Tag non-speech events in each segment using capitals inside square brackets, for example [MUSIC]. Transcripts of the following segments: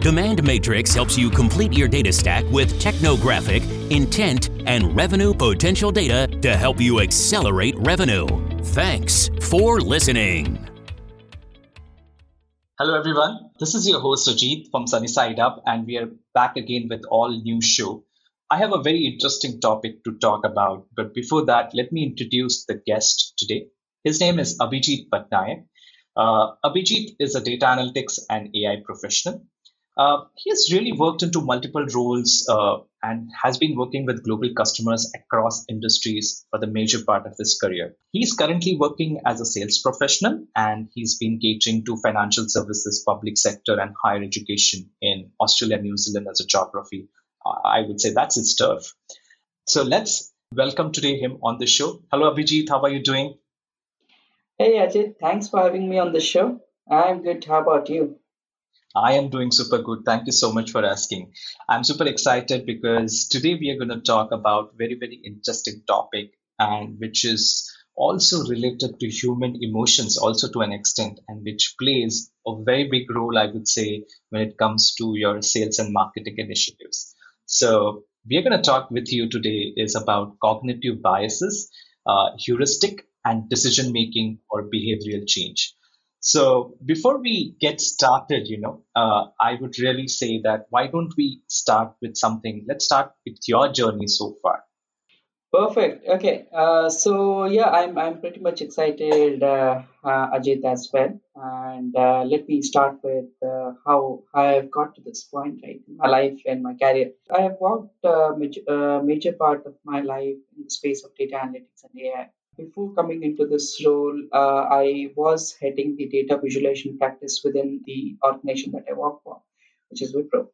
Demand Matrix helps you complete your data stack with technographic, intent, and revenue potential data to help you accelerate revenue. Thanks for listening. Hello, everyone. This is your host, Ajit from Sunny Side Up, and we are back again with all new show. I have a very interesting topic to talk about, but before that, let me introduce the guest today. His name is Abhijit Patnaik. Uh, Abhijit is a data analytics and AI professional. Uh, he has really worked into multiple roles uh, and has been working with global customers across industries for the major part of his career. He's currently working as a sales professional and he's been catering to financial services, public sector, and higher education in Australia, and New Zealand as a geography. Uh, I would say that's his turf. So let's welcome today him on the show. Hello, Abhijit. How are you doing? Hey Ajit, thanks for having me on the show. I'm good. How about you? I am doing super good. Thank you so much for asking. I'm super excited because today we are going to talk about very very interesting topic and which is also related to human emotions also to an extent and which plays a very big role I would say when it comes to your sales and marketing initiatives. So we are going to talk with you today is about cognitive biases, uh, heuristic and decision making or behavioral change. So before we get started, you know, uh, I would really say that why don't we start with something? Let's start with your journey so far. Perfect. Okay. Uh, so yeah, I'm I'm pretty much excited, uh, uh, Ajit, as well. And uh, let me start with uh, how I've got to this point, right, my life and my career. I have worked a major, major part of my life in the space of data analytics and AI. Before coming into this role, uh, I was heading the data visualization practice within the organization that I work for, which is Wipro.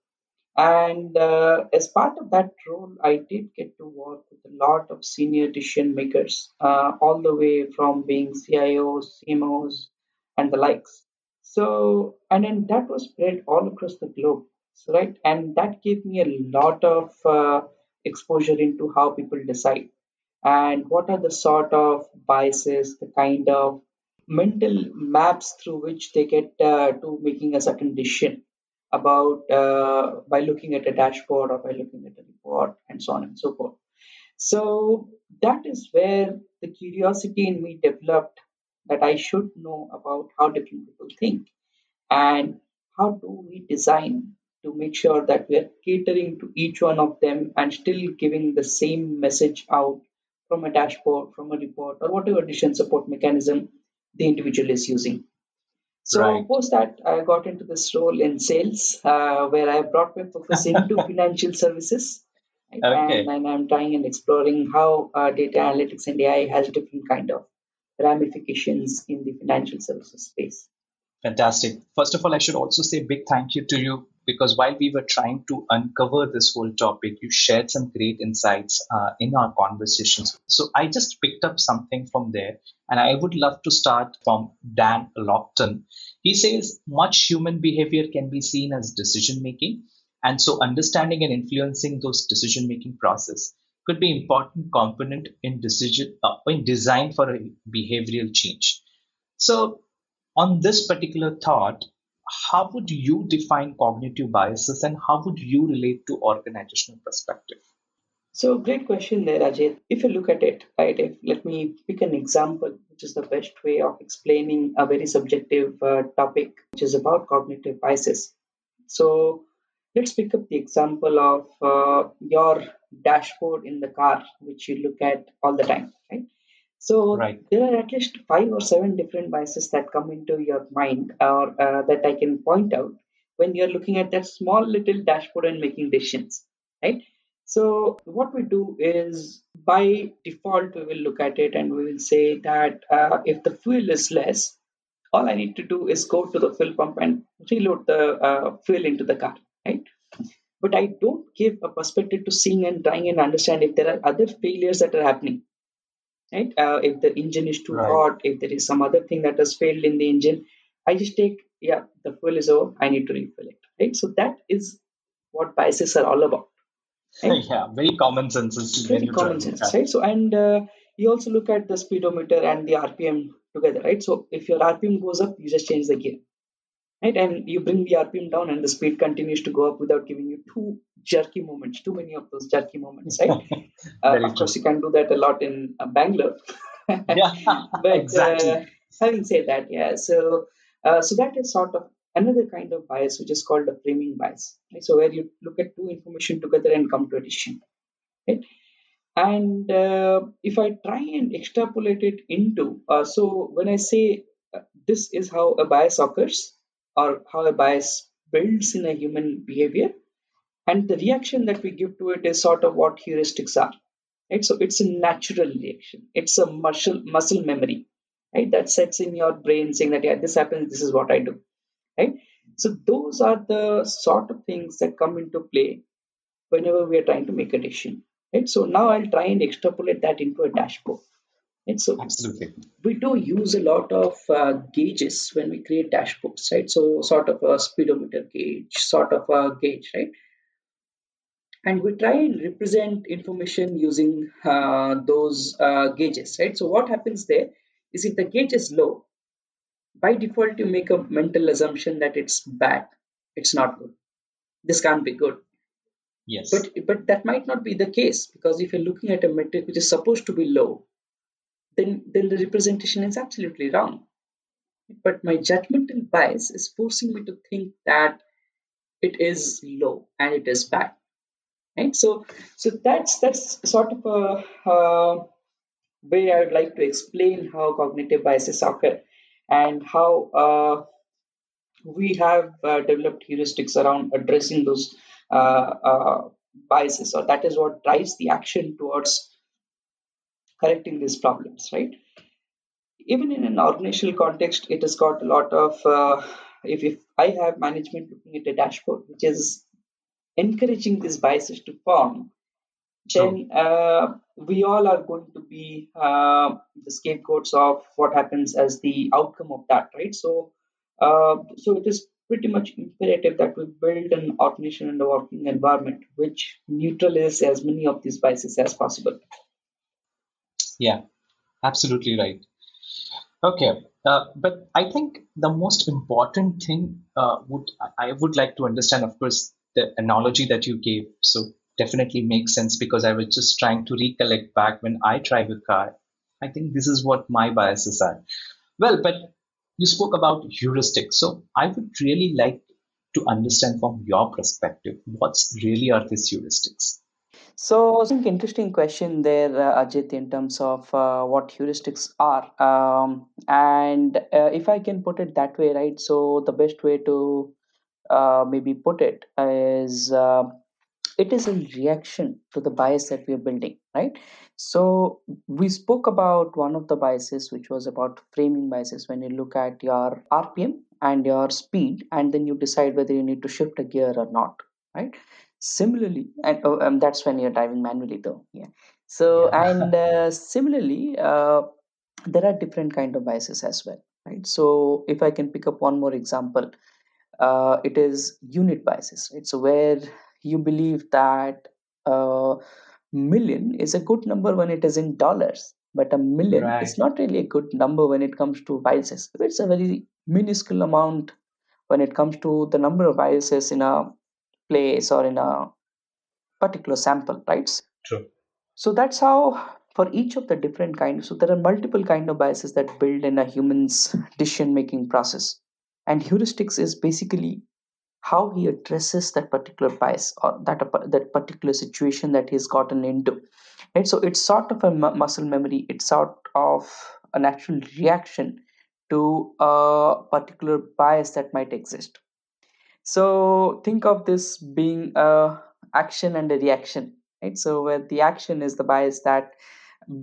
And uh, as part of that role, I did get to work with a lot of senior decision makers, uh, all the way from being CIOs, CMOs, and the likes. So, and then that was spread all across the globe, so, right? And that gave me a lot of uh, exposure into how people decide and what are the sort of biases, the kind of mental maps through which they get uh, to making a certain decision about uh, by looking at a dashboard or by looking at a report and so on and so forth. So that is where the curiosity in me developed that I should know about how different people think and how do we design to make sure that we are catering to each one of them and still giving the same message out from a dashboard, from a report, or whatever decision support mechanism the individual is using. So right. post that, I got into this role in sales, uh, where I brought my focus [LAUGHS] into financial services, okay. and, and, I'm trying and exploring how uh, data analytics and AI has different kind of ramifications in the financial services space. Fantastic. First of all, I should also say big thank you to you because while we were trying to uncover this whole topic, you shared some great insights uh, in our conversations. So I just picked up something from there, and I would love to start from Dan Lockton. He says much human behavior can be seen as decision making, and so understanding and influencing those decision making process could be important component in decision uh, in design for a behavioral change. So on this particular thought, how would you define cognitive biases and how would you relate to organizational perspective? So, great question there, Ajay. If you look at it, right, if, let me pick an example, which is the best way of explaining a very subjective uh, topic, which is about cognitive biases. So, let's pick up the example of uh, your dashboard in the car, which you look at all the time, right? So right. there are at least five or seven different biases that come into your mind or uh, that I can point out when you're looking at that small little dashboard and making decisions, right? So what we do is by default we will look at it and we will say that uh, if the fuel is less, all I need to do is go to the fuel pump and reload the uh, fuel into the car, right? but I don't give a perspective to seeing and trying and understand if there are other failures that are happening. Right? Uh, if the engine is too Right. hot, if there is some other thing that has failed in the engine, I just take, yeah, the fuel is over, I need to refill it. Right? So that is what biases are all about. Right? [LAUGHS] yeah, very common sense is when Pretty you try common sense, look at right? So and uh, you also look at the speedometer and the RPM together, right? So if your RPM goes up, you just change the gear, right? And you bring the RPM down, and the speed continues to go up without giving you two jerky moments, too many of those jerky moments, right? [LAUGHS] Uh, of course, you can do that a lot in uh, Bangalore. [LAUGHS] yeah, [LAUGHS] but exactly. uh, having said that, yeah, so uh, so that is sort of another kind of bias, which is called a framing bias. Right? So where you look at two information together and come to a decision. Right? And uh, if I try and extrapolate it into, uh, so when I say uh, this is how a bias occurs or how a bias builds in a human behavior, and the reaction that we give to it is sort of what heuristics are right? So it's a natural reaction. It's a muscle muscle memory right? That sets in your brain saying that yeah this happens this is what i do right? So those are the sort of things that come into play whenever we are trying to make a decision right? So now i'll try and extrapolate that into a dashboard right? So Absolutely. we do use a lot of uh, gauges when we create dashboards right? So sort of a speedometer gauge sort of a gauge right and we try and represent information using uh, those uh, gauges right? So what happens there is if the gauge is low by default you make a mental assumption that it's bad. It's not good. This can't be good. Yes. but but that might not be the case because if you're looking at a metric which is supposed to be low then then the representation is absolutely wrong. But my judgmental bias is forcing me to think that it is low and it is bad right? So so that's that's sort of a uh, way i would like to explain how cognitive biases occur and how uh, we have uh, developed heuristics around addressing those uh, uh, biases. Or that is what drives the action towards correcting these problems right? Even in an organizational context it has got a lot of uh, if, if i have management looking at a dashboard which is encouraging these biases to form then uh, we all are going to be uh, the scapegoats of what happens as the outcome of that right? So uh, so it is pretty much imperative that we build an organization and a working environment which neutralizes as many of these biases as possible. Yeah, absolutely right. Okay, uh, but I think the most important thing uh, would I I would like to understand, of course, the analogy that you gave. So definitely makes sense because I was just trying to recollect back when I drive a car. I think this is what my biases are. Well, but you spoke about heuristics, so I would really like to understand from your perspective what's really are these heuristics. So, I think interesting question there, uh, Ajit, in terms of uh, what heuristics are. Um, and uh, if I can put it that way, right? So, the best way to uh, maybe put it is uh, it is a reaction to the bias that we are building, right? So, we spoke about one of the biases, which was about framing biases when you look at your RPM and your speed, and then you decide whether you need to shift a gear or not, right? Similarly, and oh, um, that's when you're driving manually, though. Yeah. So, Yeah. [LAUGHS] and uh, similarly, uh, there are different kind of biases as well, right? So, if I can pick up one more example, uh, it is unit biases, right? So, where you believe that a million is a good number when it is in dollars, but a million Right. is not really a good number when it comes to biases. It's a very minuscule amount when it comes to the number of biases in a place or in a particular sample, right? True. So that's how for each of the different kinds. So there are multiple kind of biases that build in a human's decision making process, and heuristics is basically how he addresses that particular bias or that that particular situation that he's gotten into. Right. So it's sort of a muscle memory. It's sort of a natural reaction to a particular bias that might exist. So think of this being a action and a reaction, right? So where the action is the bias that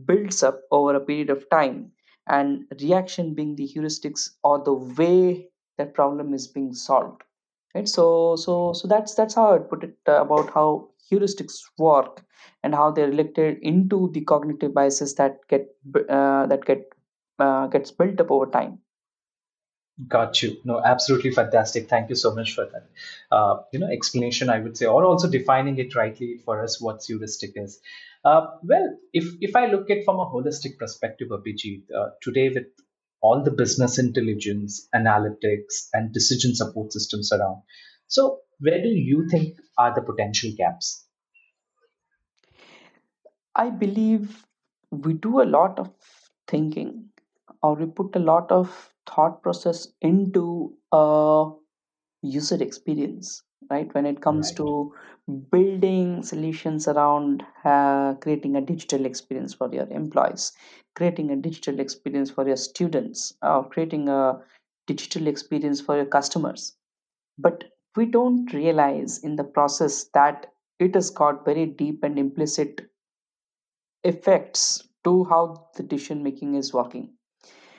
builds up over a period of time, and reaction being the heuristics or the way that problem is being solved. right so so so that's that's how i put it uh, about how heuristics work and how they're related into the cognitive biases that get uh, that get uh, gets built up over time Got you. No, absolutely fantastic. Thank you so much for that. Uh, you know, explanation, I would say, or also defining it rightly for us what heuristic is. Uh, well, if if I look at from a holistic perspective, Abhijit, uh, today with all the business intelligence, analytics, and decision support systems around, so where do you think are the potential gaps? i believe we do a lot of thinking or we put a lot of thought process into a user experience right? When it comes Right. to building solutions around uh, creating a digital experience for your employees creating a digital experience for your students or creating a digital experience for your customers. But we don't realize in the process that it has got very deep and implicit effects to how the decision making is working.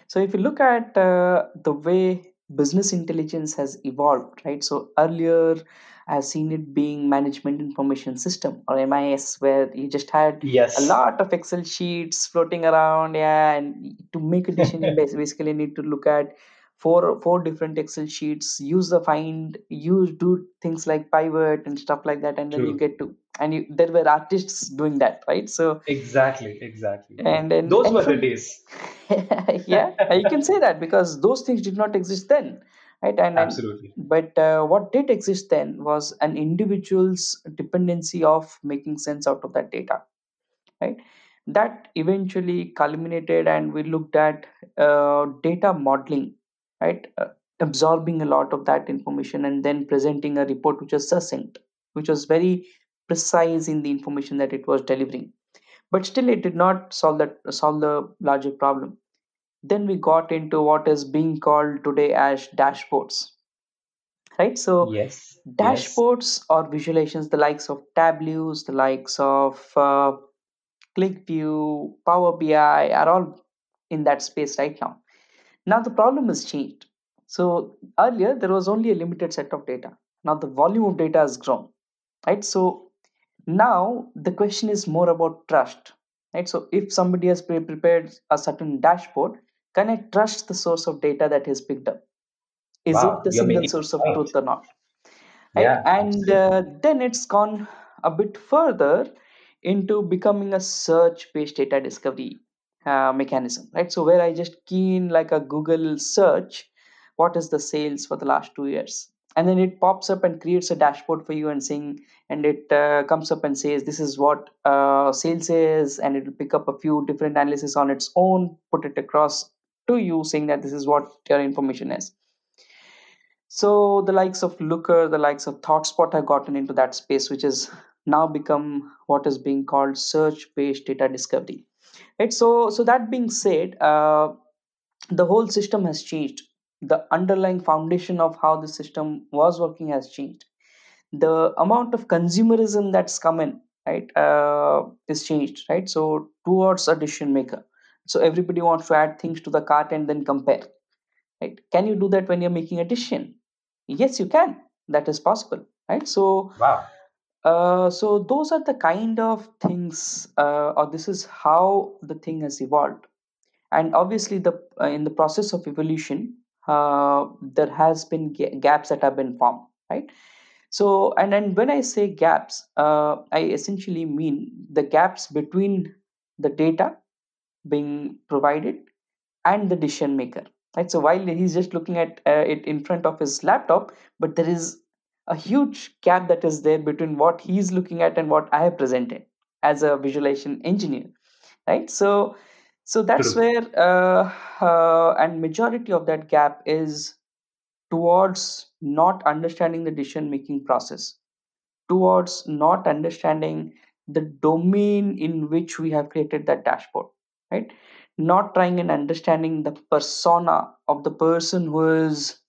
So if you look at uh, the way business intelligence has evolved, right? So earlier, I've seen it being management information system or MIS, where you just had a lot of Excel sheets floating around, yeah, and to make a decision, you [LAUGHS] basically need to look at four four different Excel sheets, use the find, use do things like pivot and stuff like that, and then you get to and you, there were artists doing that, right? So Exactly. Exactly. and and Those and were if the days. [LAUGHS] yeah you can say that because those things did not exist then right and, and Absolutely. but uh, what did exist then was an individual's dependency of making sense out of that data right that eventually culminated and we looked at uh, data modeling right uh, absorbing a lot of that information and then presenting a report which was succinct which was very precise in the information that it was delivering. But still it did not solve that solve the larger problem. Then we got into what is being called today as dashboards right? So Yes. Yes. dashboards or visualizations the likes of tableaus the likes of uh, QlikView power bi are all in that space right now. Now the problem has changed. So earlier there was only a limited set of data. Now the volume of data has grown right? So now the question is more about trust right? So if somebody has pre- prepared a certain dashboard can i trust the source of data that is picked up? Is it the single source of truth or not right? Yeah. and uh, then it's gone a bit further into becoming a search based data discovery uh, mechanism right? So where i just key in like a google search what is the sales for the last two years and then it pops up and creates a dashboard for you and saying and it uh, comes up and says this is what uh, sales is and it will pick up a few different analysis on its own put it across to you saying that this is what your information is so the likes of Looker, the likes of ThoughtSpot have gotten into that space, which has now become what is being called search-based data discovery. Right. So so that being said, uh, the whole system has changed. The underlying foundation of how the system was working has changed. The amount of consumerism that's come in, right, uh, is changed. Right. So towards a decision maker. So everybody wants to add things to the cart and then compare. Right. Can you do that when you're making a decision? Yes, you can. That is possible, right? So, Wow. uh, so those are the kind of things, uh, or this is how the thing has evolved. And obviously, the uh, in the process of evolution, uh, there has been ga- gaps that have been formed, right? So, and then when I say gaps, uh, I essentially mean the gaps between the data being provided and the decision maker right so while he's just looking at uh, it in front of his laptop but there is a huge gap that is there between what he's looking at and what i have presented as a visualization engineer right so so that's True. where uh, uh, and majority of that gap is towards not understanding the decision making process towards not understanding the domain in which we have created that dashboard right not trying and understanding the persona of the person who is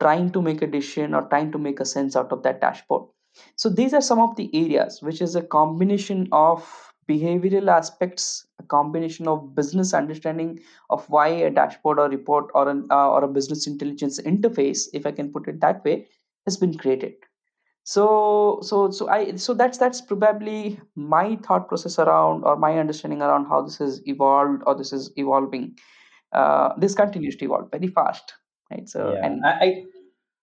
trying to make a decision or trying to make a sense out of that dashboard so these are some of the areas which is a combination of behavioral aspects a combination of business understanding of why a dashboard or report or an uh, or a business intelligence interface if i can put it that way has been created. So so so i so that's that's probably my thought process around or my understanding around how this has evolved or this is evolving. Uh, this continues to evolve very fast right? So Yeah, and I, I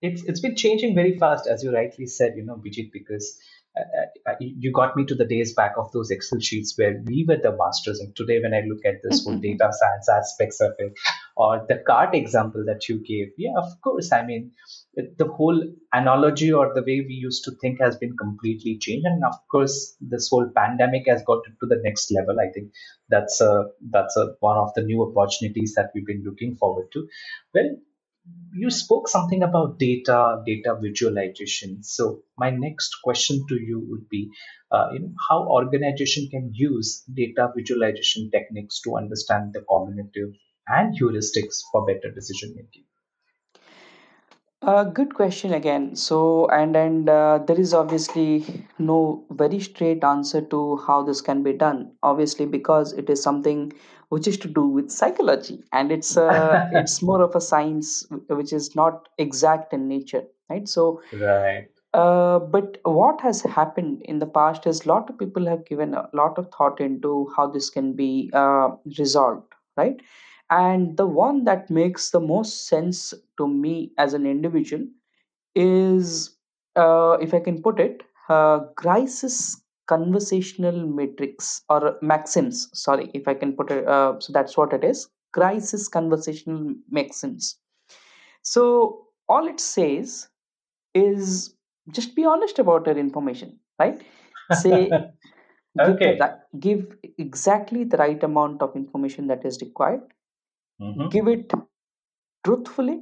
it's it's been changing very fast, as you rightly said, you know, Bijit, because uh, uh, you got me to the days back of those Excel sheets where we were the masters. And today, when I look at this whole [LAUGHS] data science aspects of it, or the cart example that you gave, yeah, of course. I mean, the whole analogy or the way we used to think has been completely changed. And of course, this whole pandemic has got to the next level. I think that's a that's a one of the new opportunities that we've been looking forward to. Well, you spoke something about data data visualization. So my next question to you would be uh, you know how organization can use data visualization techniques to understand the cognitive and heuristics for better decision making Uh, good question again. So, and and uh, there is obviously no very straight answer to how this can be done. Obviously, because it is something which is to do with psychology, and it's uh, [LAUGHS] it's more of a science which is not exact in nature, right? So, right uh, but what has happened in the past is a lot of people have given a lot of thought into how this can be uh, resolved, right? And the one that makes the most sense to me as an individual is, uh, if I can put it, uh, Grice's conversational matrix or maxims. Sorry, if I can put it. Uh, so that's what it is. Grice's conversational maxims. So all it says is just be honest about your information, right? Say [LAUGHS] give the okay give exactly the right amount of information that is required. Hmm Give it truthfully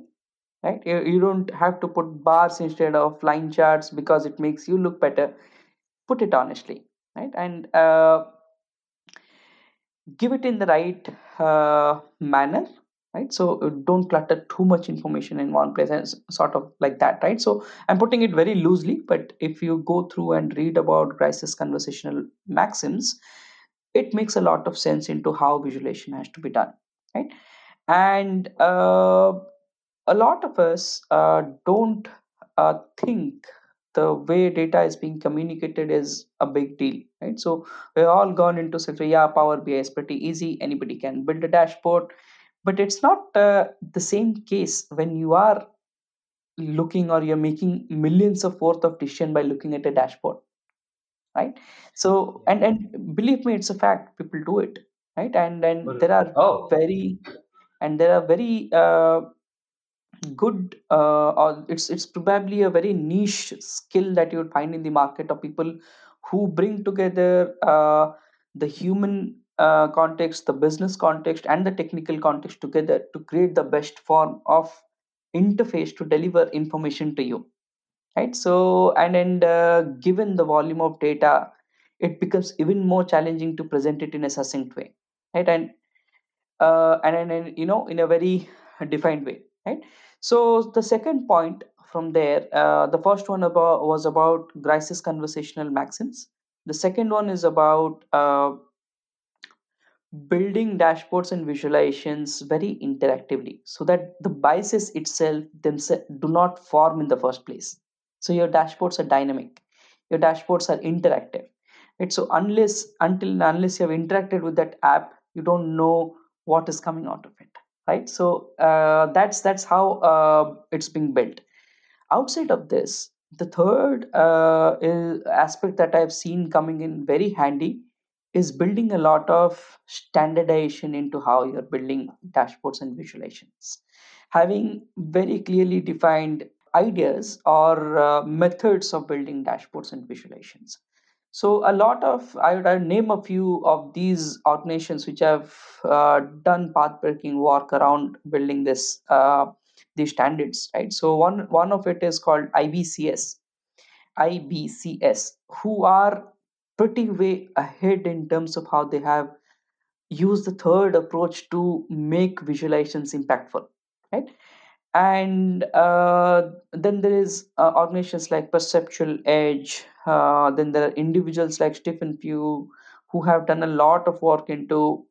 right? You, you don't have to put bars instead of line charts because it makes you look better. Put it honestly right? And uh, give it in the right uh, manner right? So uh, don't clutter too much information in one place and sort of like that right? So i'm putting it very loosely but if you go through and read about Grice's conversational maxims it makes a lot of sense into how visualization has to be done right and uh, a lot of us uh, don't uh, think the way data is being communicated is a big deal right? So we're all gone into such a yeah power bi is pretty easy anybody can build a dashboard. But it's not uh, the same case when you are looking or you're making millions of worth of decision by looking at a dashboard right? So and and believe me it's a fact people do it right? And and there are oh. very and there are very uh, good uh, or it's it's probably a very niche skill that you would find in the market of people who bring together uh, the human uh, context the business context and the technical context together to create the best form of interface to deliver information to you right? So and and uh, given the volume of data it becomes even more challenging to present it in a succinct way right? And uh, and, and you know in a very defined way right? So the second point from there uh, the first one about was about Grice's conversational maxims. The second one is about uh, building dashboards and visualizations very interactively so that the biases itself themselves do not form in the first place. So your dashboards are dynamic. Your dashboards are interactive. Right? So unless until unless you have interacted with that app you don't know what is coming out of it right? So uh, that's that's how uh, it's being built. Outside of this the third uh, is aspect that i've seen coming in very handy is building a lot of standardization into how you're building dashboards and visualizations. Having very clearly defined ideas or uh, methods of building dashboards and visualizations so a lot of I would name a few of these organizations which have uh, done path-breaking work around building this uh, these standards, right? So one one of it is called IBCS, IBCS, who are pretty way ahead in terms of how they have used the third approach to make visualizations impactful, right? and uh, then there is uh, organizations like perceptual edge uh, then there are individuals like Stephen Few who have done a lot of work into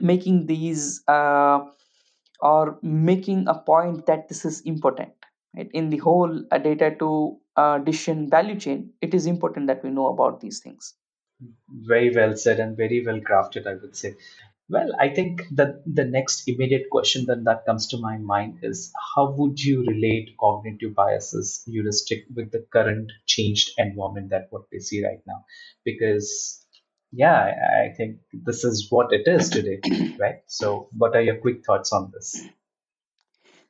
making these uh, or making a point that this is important right? in the whole uh, data to uh, decision value chain it is important that we know about these things very well said and very well crafted i would say well, I think that the next immediate question then that comes to my mind is how would you relate cognitive biases heuristic with the current changed environment that what we see right now? Because yeah, I, think this is what it is today, [CLEARS THROAT] right? So, what are your quick thoughts on this?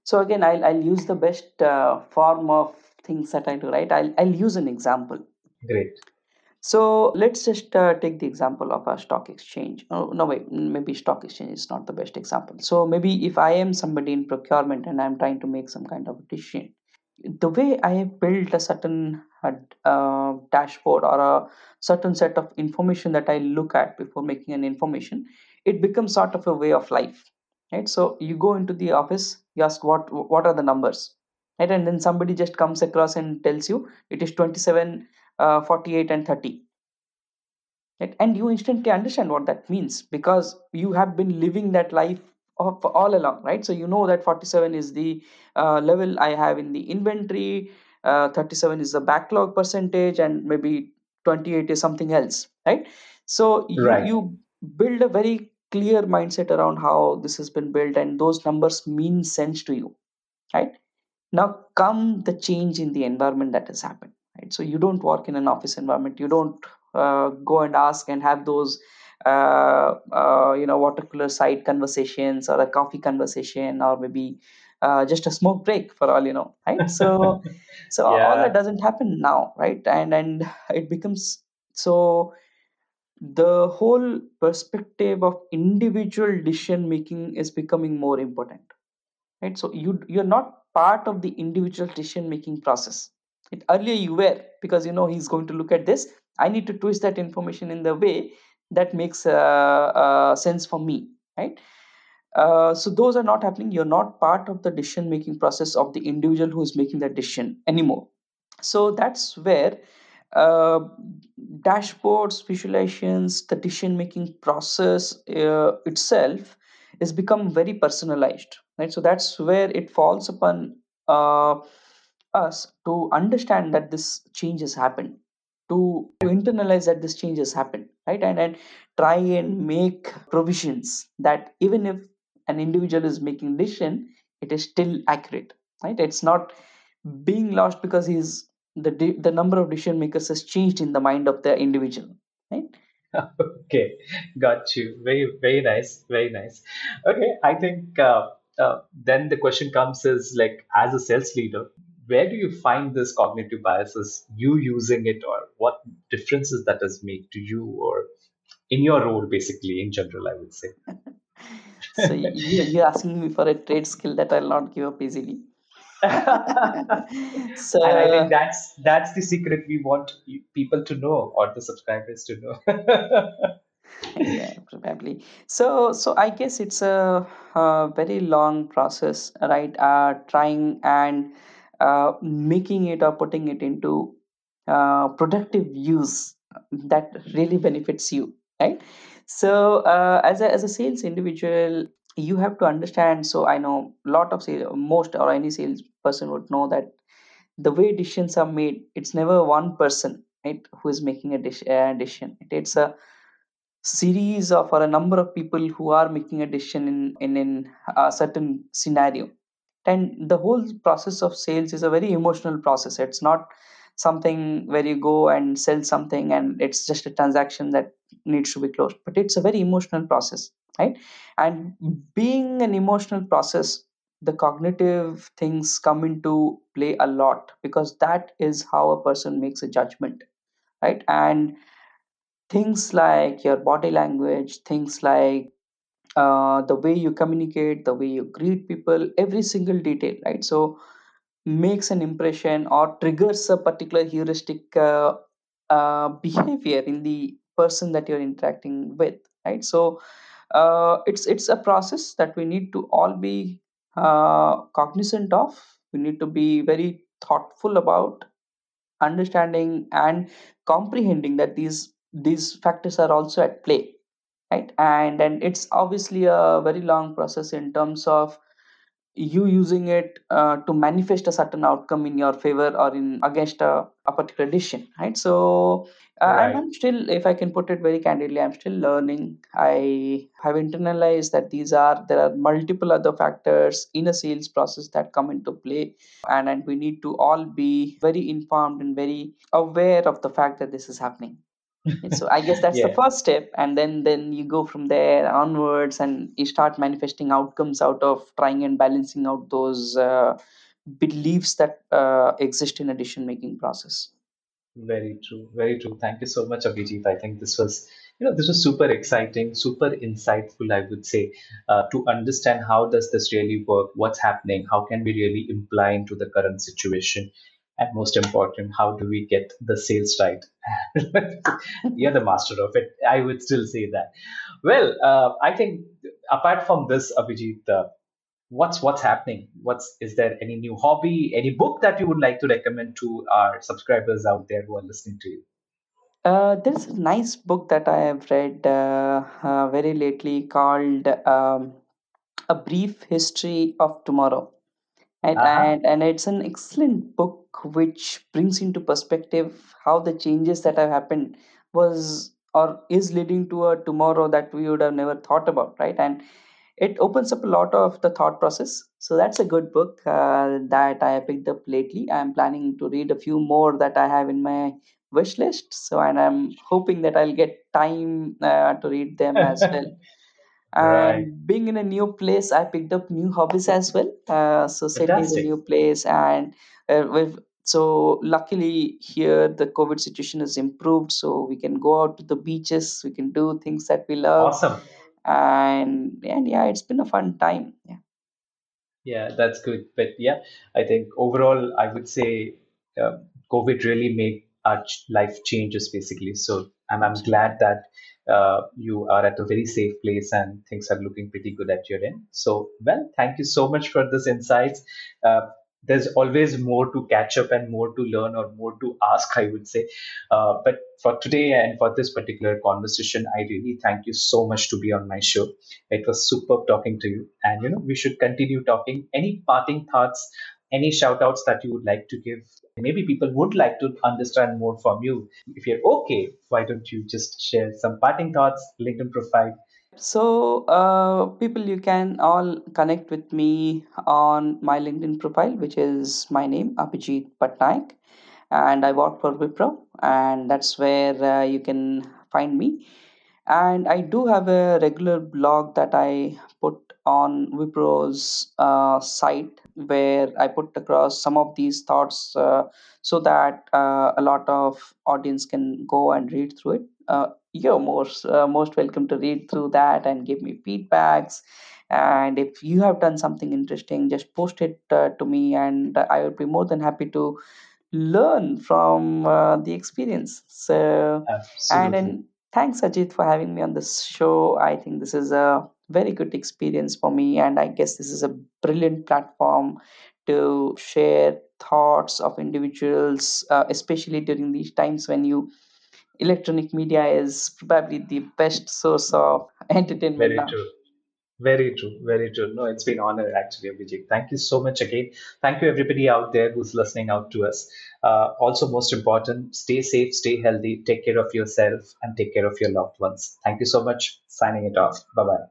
So again, I'll, I'll use the best uh, form of things that I do, right? I'll, I'll use an example. Great. So let's just uh, take the example of a stock exchange. Oh, no, wait, maybe stock exchange is not the best example. So maybe if I am somebody in procurement and I'm trying to make some kind of decision, the way I have built a certain uh, uh, dashboard or a certain set of information that I look at before making an information, it becomes sort of a way of life, right? So you go into the office, you ask what what are the numbers, right? And then somebody just comes across and tells you it is 27 uh, 48 and 30 right? and you instantly understand what that means because you have been living that life of all along right so you know that 47 is the uh, level i have in the inventory uh, 37 is the backlog percentage and maybe 28 is something else right so you, Right. you build a very clear mindset around how this has been built and those numbers mean sense to you right now come the change in the environment that has happened right? So you don't work in an office environment. You don't uh, go and ask and have those uh, uh, you know water cooler side conversations or a coffee conversation or maybe uh, just a smoke break for all you know right? So [LAUGHS] so all that doesn't happen now right? And and it becomes so the whole perspective of individual decision making is becoming more important right? So you you're not part of the individual decision making process it, earlier you were because you know he's going to look at this. I need to twist that information in the way that makes uh, uh, sense for me right? Uh, so those are not happening. You're not part of the decision making process of the individual who is making that decision anymore. So that's where uh, dashboards visualizations the decision making process uh, itself is become very personalized right? So that's where it falls upon uh, us to understand that this change has happened to, to internalize that this change has happened right and and try and make provisions that even if an individual is making decision it is still accurate right it's not being lost because he's the the number of decision makers has changed in the mind of the individual right [LAUGHS] okay, got you. Very, very nice, very nice. Okay, I think uh, uh, then the question comes is like, as a sales leader, where do you find this cognitive biases? You using it, or what differences that does make to you, or in your role, basically in general, I would say. [LAUGHS] so you, you're asking me for a trade skill that i'll not give up easily [LAUGHS] so and I think that's that's the secret we want people to know or the subscribers to know. [LAUGHS] yeah probably so so i guess it's a, uh very long process right uh trying and uh making it or putting it into uh productive use that really benefits you right? So uh as a as a sales individual you have to understand so i know a lot of sales most or any sales person would know that the way decisions are made it's never one person right who is making a decision. It's a series of or a number of people who are making a decision in in, in a certain scenario and the whole process of sales is a very emotional process. It's not something where you go and sell something and it's just a transaction that needs to be closed but it's a very emotional process right? And being an emotional process the cognitive things come into play a lot because that is how a person makes a judgment right? And things like your body language things like uh, the way you communicate the way you greet people every single detail right? So makes an impression or triggers a particular heuristic uh, uh, behavior in the person that you're interacting with right? So uh, it's it's a process that we need to all be uh, cognizant of. We need to be very thoughtful about understanding and comprehending that these these factors are also at play right? And and it's obviously a very long process in terms of you using it uh, to manifest a certain outcome in your favor or in against a, a particular decision right? So uh, right. I'm, still if i can put it very candidly i'm still learning. I have internalized that these are there are multiple other factors in a sales process that come into play. And and we need to all be very informed and very aware of the fact that this is happening [LAUGHS] so i guess that's yeah. the first step. And then then you go from there onwards and you start manifesting outcomes out of trying and balancing out those uh, beliefs that uh, exist in a decision making process. Very true. Very true. Thank you so much abhijit. I think this was you know this was super exciting super insightful i would say uh, to understand how does this really work? What's happening? How can we really imply into the current situation and most important how do we get the sales right? [LAUGHS] You're the master of it. I would still say that. Well uh, i think apart from this abhijit uh, what's what's happening? What's is there any new hobby any book that you would like to recommend to our subscribers out there who are listening to you? Uh, there's a nice book that I have read uh, uh, very lately called um, A Brief History of Tomorrow. And, uh-huh. and and it's an excellent book which brings into perspective how the changes that have happened was or is leading to a tomorrow that we would have never thought about right? And it opens up a lot of the thought process. So that's a good book uh, that i picked up lately. I'm planning to read a few more that i have in my wish list. So and i'm hoping that i'll get time uh, to read them as [LAUGHS] well. Right. and being in a new place i picked up new hobbies as well. Uh, so sydney is a new place and uh, with so luckily here the covid situation has improved so we can go out to the beaches we can do things that we love Awesome. and and yeah it's been a fun time yeah Yeah, that's good. But yeah, I think overall, I would say uh, COVID really made our ch- life changes basically. So I'm, I'm glad that uh, you are at a very safe place and things are looking pretty good at your end. So, well, thank you so much for this insights. Uh, there's always more to catch up and more to learn or more to ask, I would say. Uh, but for today and for this particular conversation, I really thank you so much to be on my show. It was superb talking to you. And, you know, we should continue talking. Any parting thoughts, any shout outs that you would like to give maybe people would like to understand more from you if you're okay why don't you just share some parting thoughts linkedin profile so uh, people you can all connect with me on my linkedin profile which is my name abhijit patnaik and i work for wipro and that's where uh, you can find me and i do have a regular blog that i put on Wipro's uh, site where I put across some of these thoughts uh, so that uh, a lot of audience can go and read through it. Uh, you're most uh, most welcome to read through that and give me feedbacks. And if you have done something interesting, just post it uh, to me, and I would be more than happy to learn from the experience. So, Absolutely. and and thanks Ajit for having me on this show. I think this is a very good experience for me and i guess this is a brilliant platform to share thoughts of individuals uh, especially during these times when you electronic media is probably the best source of [LAUGHS] entertainment very now. true. Very true. Very true. No it's been honor actually abhijit. Thank you so much again. Thank you everybody out there who's listening out to us. Uh, also most important stay safe stay healthy take care of yourself and take care of your loved ones. Thank you so much. Signing it off. Bye bye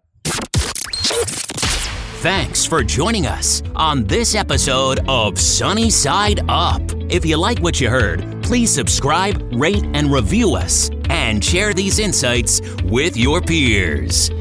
Thanks for joining us on this episode of Sunny Side Up. If you like what you heard, please subscribe, rate, and review us, and share these insights with your peers.